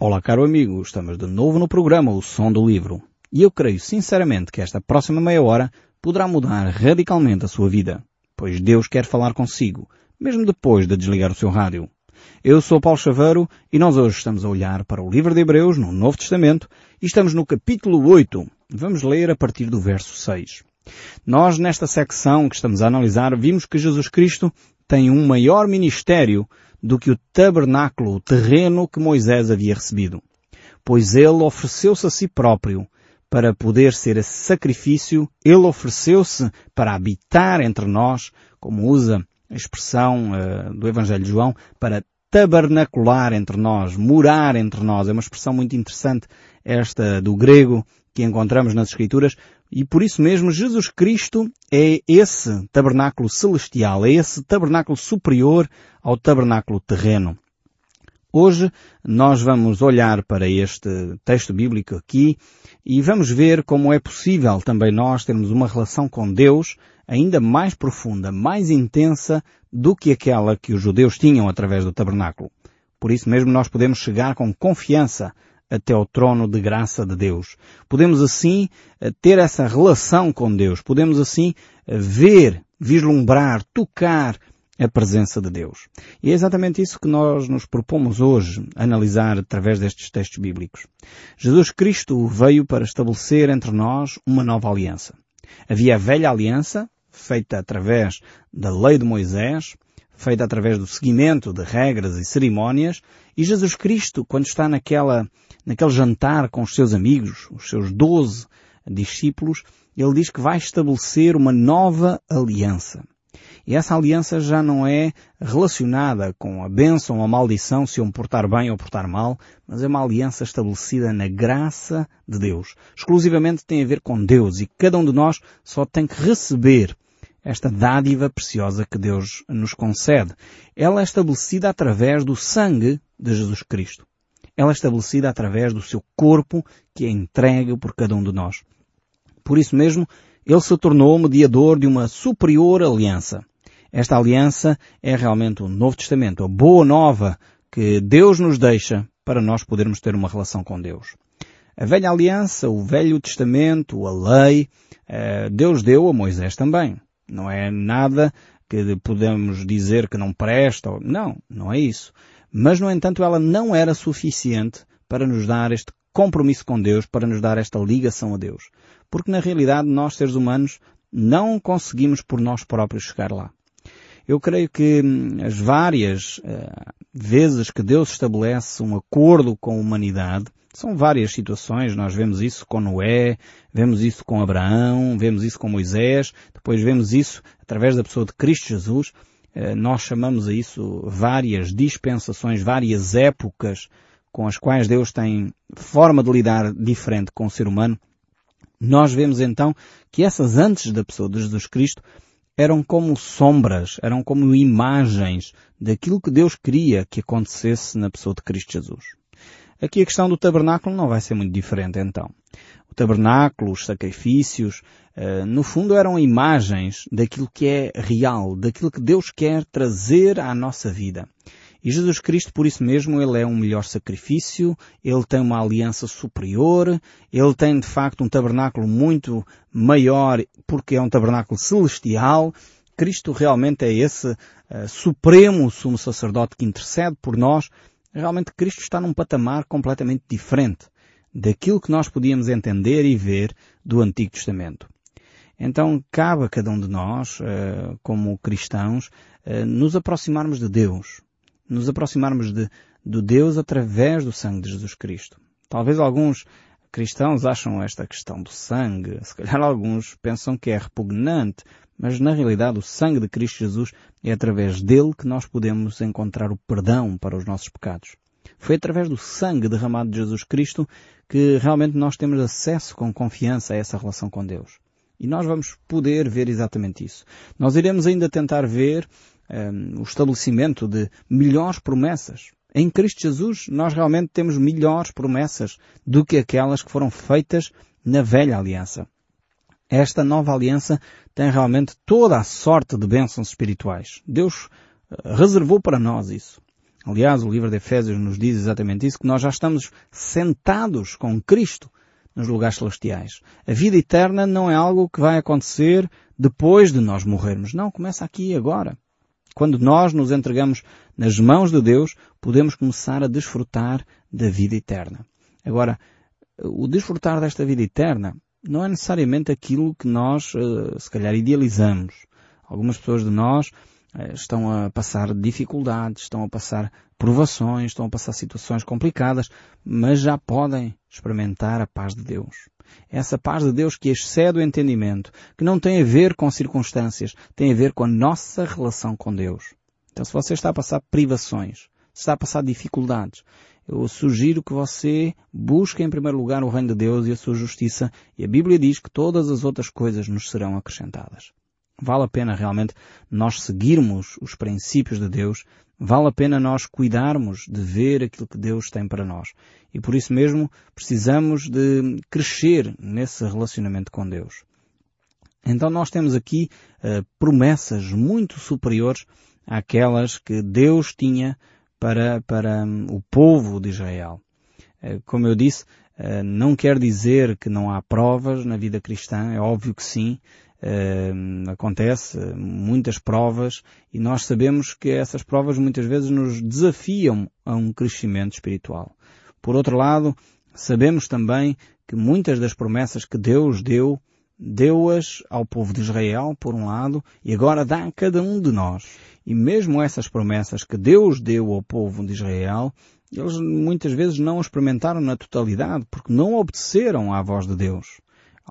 Olá, caro amigo, estamos de novo no programa O Som do Livro. E eu creio sinceramente que esta próxima meia hora poderá mudar radicalmente a sua vida, pois Deus quer falar consigo, mesmo depois de desligar o seu rádio. Eu sou Paulo Chaveiro e nós hoje estamos a olhar para o livro de Hebreus no Novo Testamento e estamos no capítulo 8. Vamos ler a partir do verso 6. Nós, nesta secção que estamos a analisar, vimos que Jesus Cristo tem um maior ministério do que o tabernáculo terreno que Moisés havia recebido. Pois ele ofereceu-se a si próprio para poder ser esse sacrifício, ele ofereceu-se para habitar entre nós, como usa a expressão uh, do Evangelho de João, para tabernacular entre nós, morar entre nós. É uma expressão muito interessante esta do grego que encontramos nas Escrituras e por isso mesmo Jesus Cristo é esse tabernáculo celestial, é esse tabernáculo superior ao tabernáculo terreno. Hoje nós vamos olhar para este texto bíblico aqui e vamos ver como é possível também nós termos uma relação com Deus ainda mais profunda, mais intensa do que aquela que os judeus tinham através do tabernáculo. Por isso mesmo nós podemos chegar com confiança até ao trono de graça de Deus. Podemos assim eh, ter essa relação com Deus. Podemos assim eh, ver, vislumbrar, tocar a presença de Deus. E é exatamente isso que nós nos propomos hoje analisar através destes textos bíblicos. Jesus Cristo veio para estabelecer entre nós uma nova aliança. Havia a velha aliança, feita através da lei de Moisés, feita através do seguimento de regras e cerimónias, e Jesus Cristo, quando está naquela, naquele jantar com os seus amigos, os seus doze discípulos, ele diz que vai estabelecer uma nova aliança. E essa aliança já não é relacionada com a bênção ou a maldição, se eu me portar bem ou portar mal, mas é uma aliança estabelecida na graça de Deus. Exclusivamente tem a ver com Deus e cada um de nós só tem que receber esta dádiva preciosa que Deus nos concede. Ela é estabelecida através do sangue de Jesus Cristo. Ela é estabelecida através do seu corpo que é entregue por cada um de nós. Por isso mesmo, ele se tornou mediador de uma superior aliança. Esta aliança é realmente o Novo Testamento, a boa nova que Deus nos deixa para nós podermos ter uma relação com Deus. A velha aliança, o Velho Testamento, a lei, eh, Deus deu a Moisés também. Não é nada que podemos dizer que não presta. Não, não é isso. Mas, no entanto, ela não era suficiente para nos dar este compromisso com Deus, para nos dar esta ligação a Deus. Porque, na realidade, nós, seres humanos, não conseguimos por nós próprios chegar lá. Eu creio que hum, as várias uh, vezes que Deus estabelece um acordo com a humanidade, são várias situações, nós vemos isso com Noé, vemos isso com Abraão, vemos isso com Moisés, depois vemos isso através da pessoa de Cristo Jesus. Eh, nós chamamos a isso várias dispensações, várias épocas com as quais Deus tem forma de lidar diferente com o ser humano. Nós vemos então que essas antes da pessoa de Jesus Cristo eram como sombras, eram como imagens daquilo que Deus queria que acontecesse na pessoa de Cristo Jesus. Aqui a questão do tabernáculo não vai ser muito diferente então. O tabernáculo, os sacrifícios, uh, no fundo eram imagens daquilo que é real, daquilo que Deus quer trazer à nossa vida. E Jesus Cristo, por isso mesmo, Ele é um melhor sacrifício, Ele tem uma aliança superior, Ele tem de facto um tabernáculo muito maior porque é um tabernáculo celestial. Cristo realmente é esse uh, supremo sumo sacerdote que intercede por nós realmente Cristo está num patamar completamente diferente daquilo que nós podíamos entender e ver do Antigo Testamento. Então cabe a cada um de nós, eh, como cristãos, eh, nos aproximarmos de Deus, nos aproximarmos de, de Deus através do sangue de Jesus Cristo. Talvez alguns cristãos acham esta questão do sangue, se calhar alguns pensam que é repugnante, mas na realidade o sangue de Cristo Jesus é através dele que nós podemos encontrar o perdão para os nossos pecados. Foi através do sangue derramado de Jesus Cristo que realmente nós temos acesso com confiança a essa relação com Deus. E nós vamos poder ver exatamente isso. Nós iremos ainda tentar ver um, ehm, o estabelecimento de melhores promessas. Em Cristo Jesus nós realmente temos melhores promessas do que aquelas que foram feitas na velha aliança. Esta nova aliança tem realmente toda a sorte de bênçãos espirituais. Deus eh, reservou para nós isso. Aliás, o livro de Efésios nos diz exatamente isso, que nós já estamos sentados com Cristo nos lugares celestiais. A vida eterna não é algo que vai acontecer depois de nós morrermos. Não, começa aqui e agora. Quando nós nos entregamos nas mãos de Deus, podemos começar a desfrutar da vida eterna. Agora, o desfrutar desta vida eterna não é necessariamente aquilo que nós, eh, se calhar, idealizamos. Algumas pessoas de nós estão a passar dificuldades, estão a passar provações, estão a passar situações complicadas, mas já podem experimentar a paz de Deus. Essa paz de Deus que excede o entendimento, que não tem a ver com circunstâncias, tem a ver com a nossa relação com Deus. Então se você está a passar privações, se está a passar dificuldades, eu sugiro que você busque em primeiro lugar o reino de Deus e a sua justiça, e a Bíblia diz que todas as outras coisas nos serão acrescentadas. Vale a pena realmente nós seguirmos os princípios de Deus, vale a pena nós cuidarmos de ver aquilo que Deus tem para nós. E por isso mesmo precisamos de crescer nesse relacionamento com Deus. Então nós temos aqui uh, promessas muito superiores àquelas que Deus tinha para, para um, o povo de Israel. Uh, como eu disse, uh, não quer dizer que não há provas na vida cristã, é óbvio que sim, Uh, acontece muitas provas e nós sabemos que essas provas muitas vezes nos desafiam a um crescimento espiritual. Por outro lado, sabemos também que muitas das promessas que Deus deu, deu-as ao povo de Israel, por um lado, e agora dá a cada um de nós. E mesmo essas promessas que Deus deu ao povo de Israel, eles muitas vezes não experimentaram na totalidade, porque não obedeceram à voz de Deus.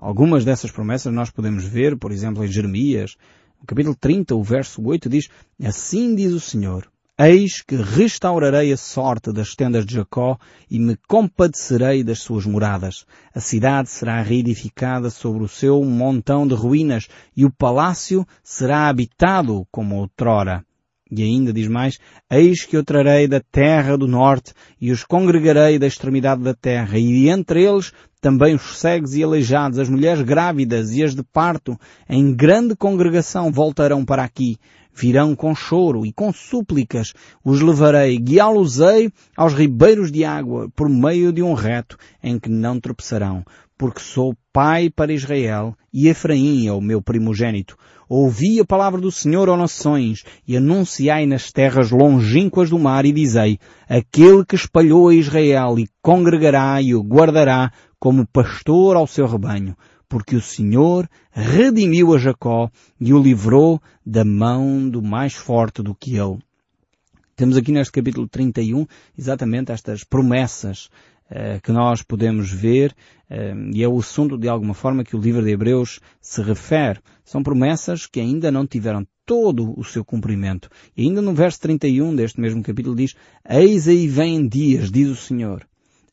Algumas dessas promessas nós podemos ver, por exemplo, em Jeremias, no capítulo 30, o verso 8 diz, Assim diz o Senhor, Eis que restaurarei a sorte das tendas de Jacó e me compadecerei das suas moradas. A cidade será reedificada sobre o seu montão de ruínas e o palácio será habitado como outrora. E ainda diz mais, eis que eu trarei da terra do norte e os congregarei da extremidade da terra e entre eles também os cegos e aleijados, as mulheres grávidas e as de parto, em grande congregação voltarão para aqui. Virão com choro e com súplicas, os levarei, guiá-los-ei aos ribeiros de água, por meio de um reto, em que não tropeçarão, porque sou pai para Israel, e Efraim é o meu primogênito. Ouvi a palavra do Senhor, ó nações, e anunciai nas terras longínquas do mar, e dizei, aquele que espalhou a Israel e congregará e o guardará como pastor ao seu rebanho, porque o Senhor redimiu a Jacó e o livrou da mão do mais forte do que ele. Temos aqui neste capítulo 31 exatamente estas promessas uh, que nós podemos ver uh, e é o assunto de alguma forma que o livro de Hebreus se refere. São promessas que ainda não tiveram todo o seu cumprimento. E ainda no verso 31 deste mesmo capítulo diz, Eis aí vem dias, diz o Senhor,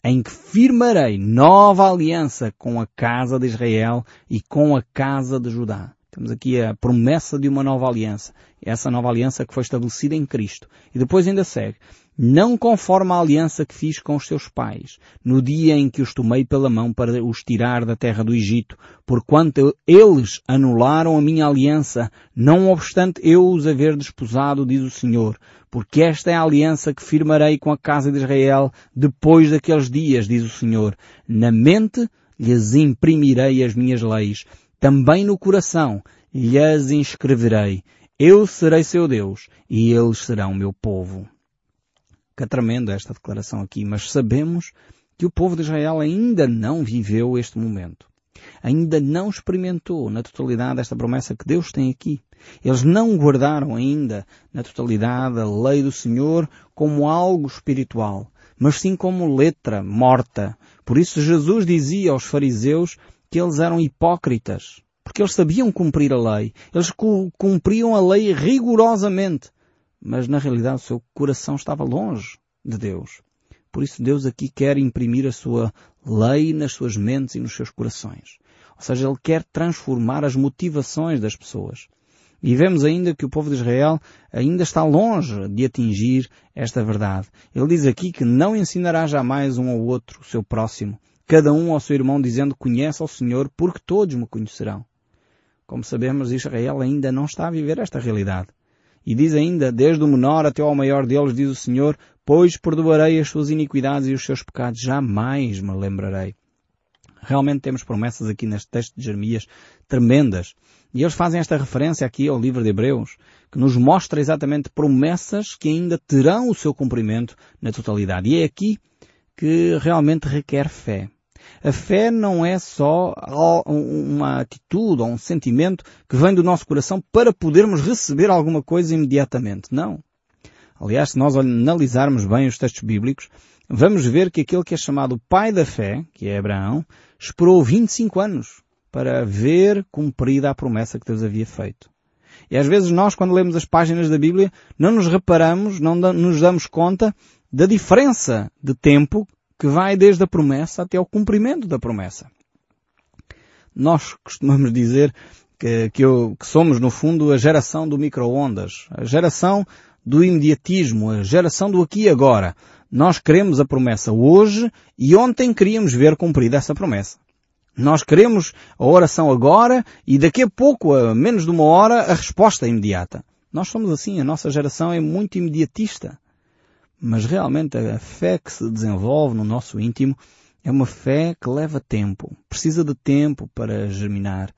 em que firmarei nova aliança com a casa de Israel e com a casa de Judá. Temos aqui a promessa de uma nova aliança. Essa nova aliança que foi estabelecida em Cristo. E depois ainda segue. Não conforme a aliança que fiz com os seus pais, no dia em que os tomei pela mão para os tirar da terra do Egito, porquanto eles anularam a minha aliança, não obstante eu os haver desposado, diz o Senhor, porque esta é a aliança que firmarei com a casa de Israel depois daqueles dias, diz o Senhor. Na mente lhes imprimirei as minhas leis, também no coração lhes inscreverei. Eu serei seu Deus e eles serão meu povo. Que tremendo esta declaração aqui, mas sabemos que o povo de Israel ainda não viveu este momento. Ainda não experimentou na totalidade esta promessa que Deus tem aqui. Eles não guardaram ainda na totalidade a lei do Senhor como algo espiritual, mas sim como letra morta. Por isso Jesus dizia aos fariseus que eles eram hipócritas, porque eles sabiam cumprir a lei. Eles cumpriam a lei rigorosamente, mas na realidade o seu coração estava longe de Deus. Por isso Deus aqui quer imprimir a sua lei nas suas mentes e nos seus corações. Ou seja, Ele quer transformar as motivações das pessoas. E vemos ainda que o povo de Israel ainda está longe de atingir esta verdade. Ele diz aqui que não ensinará jamais um ao outro, o seu próximo, cada um ao seu irmão, dizendo conhece ao Senhor, porque todos me conhecerão. Como sabemos, Israel ainda não está a viver esta realidade. E diz ainda, desde o menor até ao maior deles, diz o Senhor, pois perdoarei as suas iniquidades e os seus pecados, jamais me lembrarei. Realmente temos promessas aqui neste texto de Jeremias tremendas. E eles fazem esta referência aqui ao livro de Hebreus, que nos mostra exatamente promessas que ainda terão o seu cumprimento na totalidade. E é aqui que realmente requer fé. A fé não é só uma atitude ou um sentimento que vem do nosso coração para podermos receber alguma coisa imediatamente. Não. Aliás, se nós analisarmos bem os textos bíblicos, vamos ver que aquele que é chamado pai da fé, que é Abraão, esperou 25 anos para ver cumprida a promessa que Deus havia feito. E às vezes nós, quando lemos as páginas da Bíblia, não nos reparamos, não nos damos conta da diferença de tempo que vai desde a promessa até ao cumprimento da promessa. Nós costumamos dizer que, que, eu, que somos, no fundo, a geração do micro-ondas, a geração do imediatismo, a geração do aqui e agora. Nós queremos a promessa hoje e ontem queríamos ver cumprida essa promessa. Nós queremos a oração agora e daqui a pouco, a menos de uma hora, a resposta é imediata. Nós somos assim, a nossa geração é muito imediatista. Mas realmente a fé que se desenvolve no nosso íntimo é uma fé que leva tempo, precisa de tempo para germinar.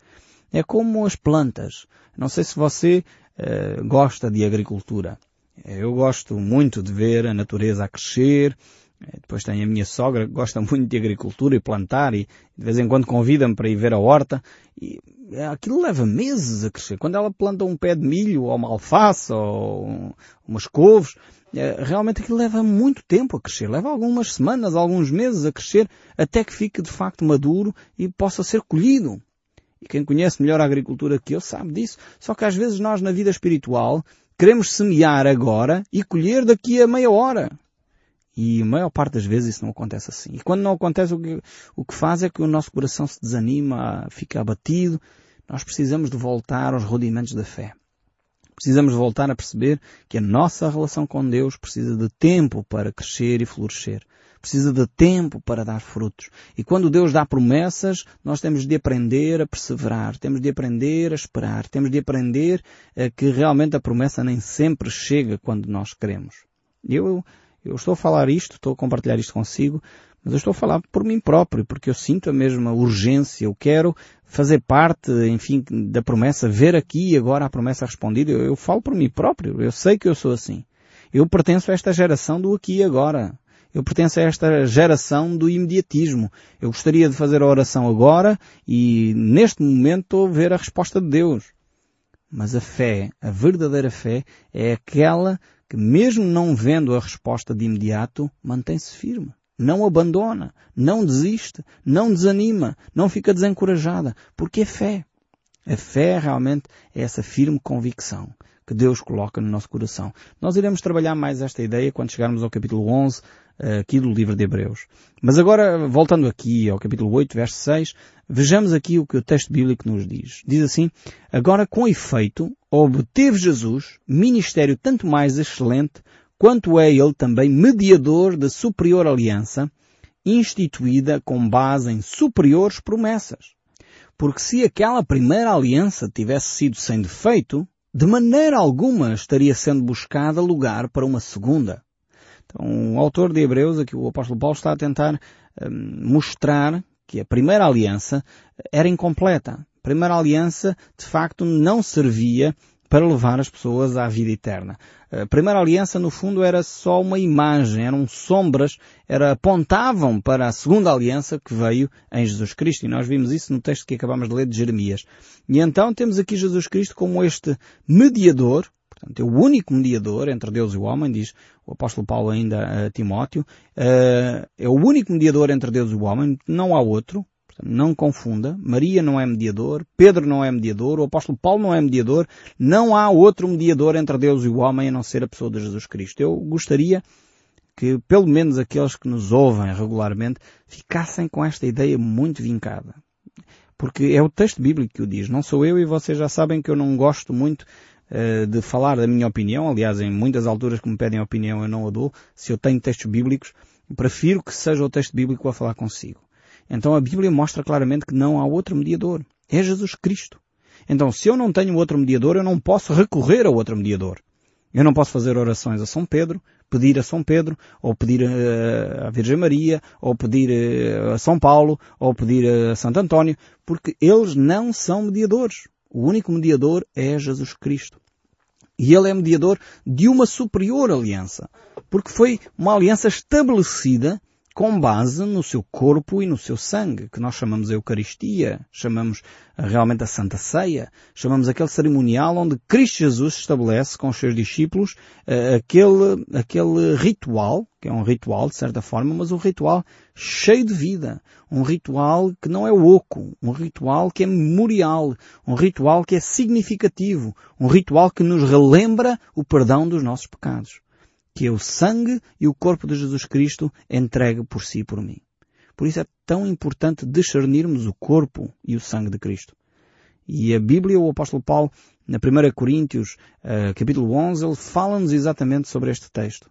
É como as plantas. Não sei se você uh, gosta de agricultura. Eu gosto muito de ver a natureza a crescer. Eh, depois tem a minha sogra que gosta muito de agricultura e plantar e de vez em quando convida-me para ir ver a horta. E eh, aquilo leva meses a crescer. Quando ela planta um pé de milho ou uma alface ou umas couves, eh, realmente aquilo leva muito tempo a crescer. Leva algumas semanas, alguns meses a crescer até que fique de facto maduro e possa ser colhido. E quem conhece melhor a agricultura que eu sabe disso. Só que às vezes nós na vida espiritual queremos semear agora e colher daqui a meia hora. E a maior parte das vezes isso não acontece assim. E quando não acontece, o que, o que faz é que o nosso coração se desanima, fica abatido. Nós precisamos de voltar aos rudimentos da fé. Precisamos voltar a perceber que a nossa relação com Deus precisa de tempo para crescer e florescer precisa de tempo para dar frutos. E quando Deus dá promessas, nós temos de aprender a perseverar, temos de aprender a esperar, temos de aprender que realmente a promessa nem sempre chega quando nós queremos. Eu, eu estou a falar isto, estou a compartilhar isto consigo, mas eu estou a falar por mim próprio, porque eu sinto a mesma urgência, eu quero fazer parte, enfim, da promessa, ver aqui e agora a promessa respondida. Eu, eu falo por mim próprio, eu sei que eu sou assim. Eu pertenço a esta geração do aqui e agora. Eu pertenço a esta geração do imediatismo. Eu gostaria de fazer a oração agora e neste momento estou a ver a resposta de Deus. Mas a fé, a verdadeira fé, é aquela que mesmo não vendo a resposta de imediato, mantém-se firme. Não abandona, não desiste, não desanima, não fica desencorajada, porque é fé. A fé realmente é essa firme convicção que Deus coloca no nosso coração. Nós iremos trabalhar mais esta ideia quando chegarmos ao capítulo 11 eh, aqui do livro de Hebreus. Mas agora, voltando aqui ao capítulo 8, verso 6, vejamos aqui o que o texto bíblico nos diz. Diz assim, agora com efeito, obteve Jesus ministério tanto mais excelente, quanto é ele também mediador da superior aliança, instituída com base em superiores promessas. Porque se aquela primeira aliança tivesse sido sem defeito, de maneira alguma estaria sendo buscada lugar para uma segunda. Então, o autor de Hebreus, aqui o apóstolo Paulo, está a tentar um, mostrar que a primeira aliança era incompleta. A primeira aliança, de facto, não servia para levar as pessoas à vida eterna. A primeira aliança, no fundo, era só uma imagem, eram sombras, era, apontavam para a segunda aliança que veio em Jesus Cristo. E nós vimos isso no texto que acabamos de ler de Jeremias. E então temos aqui Jesus Cristo como este mediador, Portanto, é o único mediador entre Deus e o homem, diz o apóstolo Paulo ainda a Timóteo, uh, é o único mediador entre Deus e o homem, não há outro, não confunda, Maria não é mediador, Pedro não é mediador, o apóstolo Paulo não é mediador, não há outro mediador entre Deus e o homem a não ser a pessoa de Jesus Cristo. Eu gostaria que pelo menos aqueles que nos ouvem regularmente ficassem com esta ideia muito vincada. Porque é o texto bíblico que o diz, não sou eu e vocês já sabem que eu não gosto muito eh, de falar da minha opinião, aliás, em muitas alturas que me pedem opinião eu não a dou, se eu tenho textos bíblicos, prefiro que seja o texto bíblico a falar consigo. Então a Bíblia mostra claramente que não há outro mediador. É Jesus Cristo. Então se eu não tenho outro mediador, eu não posso recorrer a outro mediador. Eu não posso fazer orações a São Pedro, pedir a São Pedro, ou pedir a Virgem Maria, ou pedir a São Paulo, ou pedir a Santo António, porque eles não são mediadores. O único mediador é Jesus Cristo. E ele é mediador de uma superior aliança, porque foi uma aliança estabelecida com base no seu corpo e no seu sangue, que nós chamamos a Eucaristia, chamamos eh, realmente a Santa Ceia, chamamos aquele cerimonial onde Cristo Jesus estabelece com os seus discípulos uh, aquele, aquele ritual, que é um ritual de certa forma, mas um ritual cheio de vida, um ritual que não é oco, um ritual que é memorial, um ritual que é significativo, um ritual que nos relembra o perdão dos nossos pecados que é o sangue e o corpo de Jesus Cristo entregue por si e por mim. Por isso é tão importante discernirmos o corpo e o sangue de Cristo. E a Bíblia, o apóstolo Paulo, na 1 Coríntios, uh, capítulo 11, ele fala-nos exatamente sobre este texto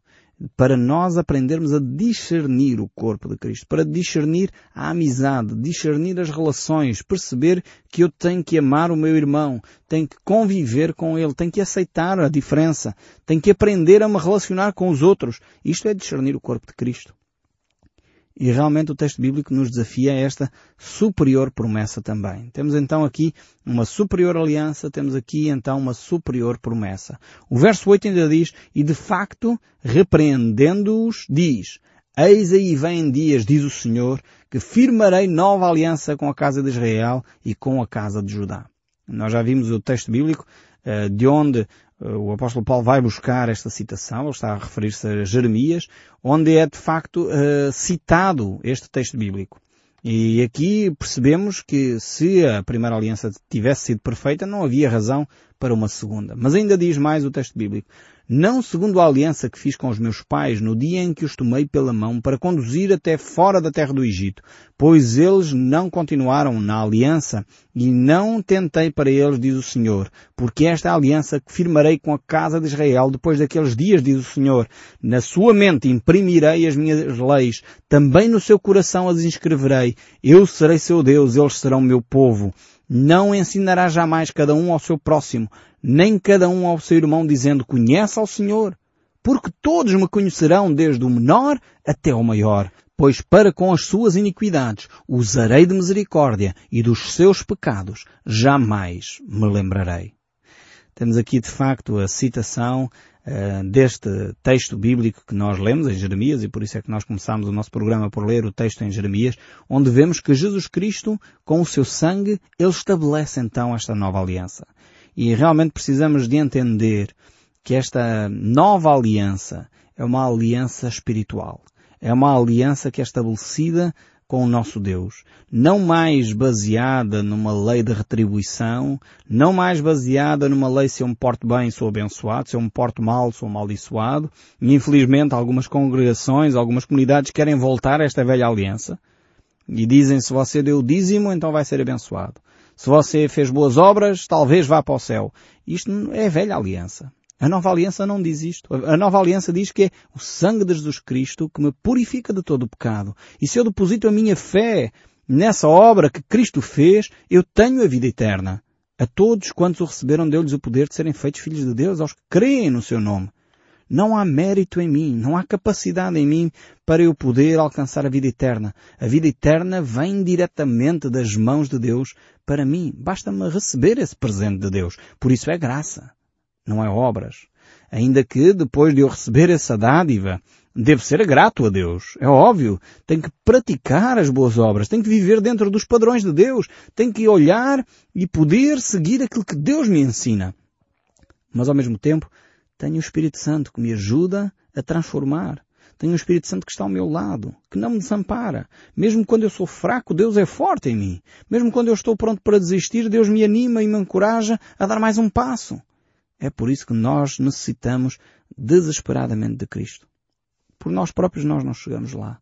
para nós aprendermos a discernir o corpo de Cristo, para discernir a amizade, discernir as relações, perceber que eu tenho que amar o meu irmão, tenho que conviver com ele, tenho que aceitar a diferença, tenho que aprender a me relacionar com os outros. Isto é discernir o corpo de Cristo. E realmente o texto bíblico nos desafia a esta superior promessa também. Temos então aqui uma superior aliança, temos aqui então uma superior promessa. O verso 8 ainda diz, e de facto, repreendendo-os, diz, Eis aí vem dias, diz o Senhor, que firmarei nova aliança com a casa de Israel e com a casa de Judá. Nós já vimos o texto bíblico eh, de onde o apóstolo Paulo vai buscar esta citação, ele está a referir-se a Jeremias, onde é de facto uh, citado este texto bíblico. E aqui percebemos que se a primeira aliança tivesse sido perfeita, não havia razão para uma segunda. Mas ainda diz mais o texto bíblico não segundo a aliança que fiz com os meus pais no dia em que os tomei pela mão para conduzir até fora da terra do Egito, pois eles não continuaram na aliança e não tentei para eles, diz o Senhor, porque esta é a aliança que firmarei com a casa de Israel depois daqueles dias, diz o Senhor. Na sua mente imprimirei as minhas leis, também no seu coração as inscreverei. Eu serei seu Deus, eles serão meu povo. Não ensinará jamais cada um ao seu próximo, nem cada um ao seu irmão dizendo conhece ao Senhor, porque todos me conhecerão desde o menor até o maior, pois para com as suas iniquidades usarei de misericórdia e dos seus pecados jamais me lembrarei. Temos aqui de facto a citação uh, deste texto bíblico que nós lemos em Jeremias e por isso é que nós começamos o nosso programa por ler o texto em Jeremias, onde vemos que Jesus Cristo, com o seu sangue, ele estabelece então esta nova aliança. E realmente precisamos de entender que esta nova aliança é uma aliança espiritual. É uma aliança que é estabelecida com o nosso Deus. Não mais baseada numa lei de retribuição, não mais baseada numa lei se eu me porto bem sou abençoado, se eu me porto mal sou amaldiçoado. E infelizmente algumas congregações, algumas comunidades querem voltar a esta velha aliança. E dizem se você deu dízimo, então vai ser abençoado. Se você fez boas obras, talvez vá para o céu. Isto é velha aliança. A nova aliança não diz isto. A nova aliança diz que é o sangue de Jesus Cristo que me purifica de todo o pecado. E se eu deposito a minha fé nessa obra que Cristo fez, eu tenho a vida eterna. A todos quantos o receberam deu-lhes o poder de serem feitos filhos de Deus, aos que creem no seu nome. Não há mérito em mim, não há capacidade em mim para eu poder alcançar a vida eterna. A vida eterna vem diretamente das mãos de Deus para mim. Basta-me receber esse presente de Deus. Por isso é graça, não é obras. Ainda que depois de eu receber essa dádiva, devo ser grato a Deus. É óbvio. Tenho que praticar as boas obras. Tenho que viver dentro dos padrões de Deus. Tenho que olhar e poder seguir aquilo que Deus me ensina. Mas ao mesmo tempo, tenho o Espírito Santo que me ajuda a transformar. Tenho o Espírito Santo que está ao meu lado, que não me desampara. Mesmo quando eu sou fraco, Deus é forte em mim. Mesmo quando eu estou pronto para desistir, Deus me anima e me encoraja a dar mais um passo. É por isso que nós necessitamos desesperadamente de Cristo. Por nós próprios nós não chegamos lá.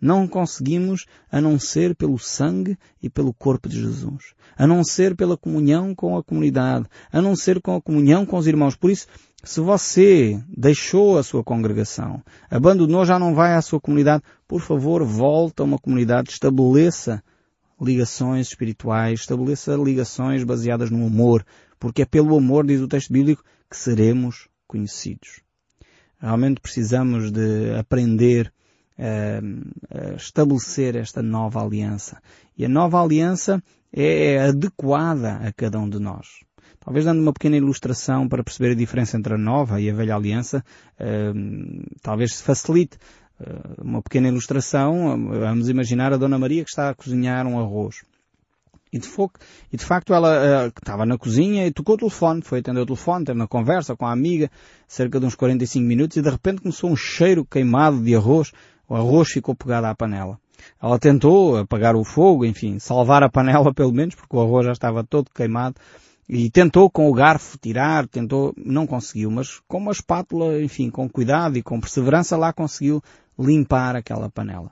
Não conseguimos a não ser pelo sangue e pelo corpo de Jesus. A não ser pela comunhão com a comunidade. A não ser com a comunhão com os irmãos. Por isso, se você deixou a sua congregação, abandonou, já não vai à sua comunidade, por favor, volta a uma comunidade, estabeleça ligações espirituais, estabeleça ligações baseadas no amor, porque é pelo amor, diz o texto bíblico, que seremos conhecidos. Realmente precisamos de aprender a estabelecer esta nova aliança. E a nova aliança é adequada a cada um de nós. Talvez dando uma pequena ilustração para perceber a diferença entre a nova e a velha aliança, talvez se facilite uma pequena ilustração. Vamos imaginar a Dona Maria que está a cozinhar um arroz. E de, e de facto ela uh, estava na cozinha e tocou o telefone, foi atender o telefone, teve uma conversa com a amiga, cerca de uns 45 minutos, e de repente começou um cheiro queimado de arroz, o arroz ficou pegado à panela. Ela tentou apagar o fogo, enfim, salvar a panela pelo menos, porque o arroz já estava todo queimado, e tentou com o garfo tirar, tentou, não conseguiu, mas com uma espátula, enfim, com cuidado e com perseverança lá conseguiu limpar aquela panela.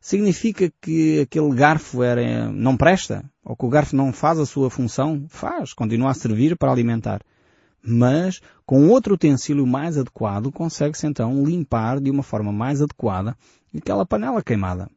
Significa que aquele garfo era, não presta? Ou que o garfo não faz a sua função? Faz, continua a servir para alimentar. Mas, com outro utensílio mais adequado, consegue-se então limpar de uma forma mais adequada aquela panela queimada.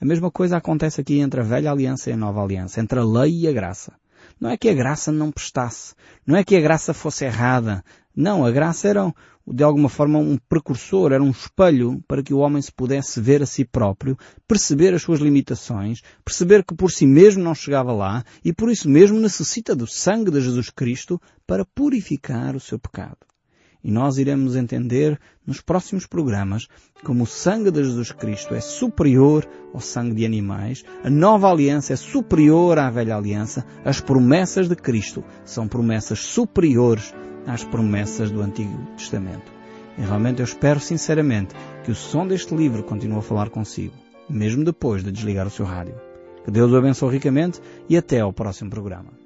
A mesma coisa acontece aqui entre a velha aliança e a nova aliança, entre a lei e a graça. Não é que a graça não prestasse, não é que a graça fosse errada, não, a graça era de alguma forma um precursor, era um espelho para que o homem se pudesse ver a si próprio, perceber as suas limitações, perceber que por si mesmo não chegava lá e por isso mesmo necessita do sangue de Jesus Cristo para purificar o seu pecado. E nós iremos entender nos próximos programas como o sangue de Jesus Cristo é superior ao sangue de animais, a nova aliança é superior à velha aliança, as promessas de Cristo são promessas superiores às promessas do Antigo Testamento. E realmente eu espero sinceramente que o som deste livro continue a falar consigo, mesmo depois de desligar o seu rádio. Que Deus o abençoe ricamente e até ao próximo programa.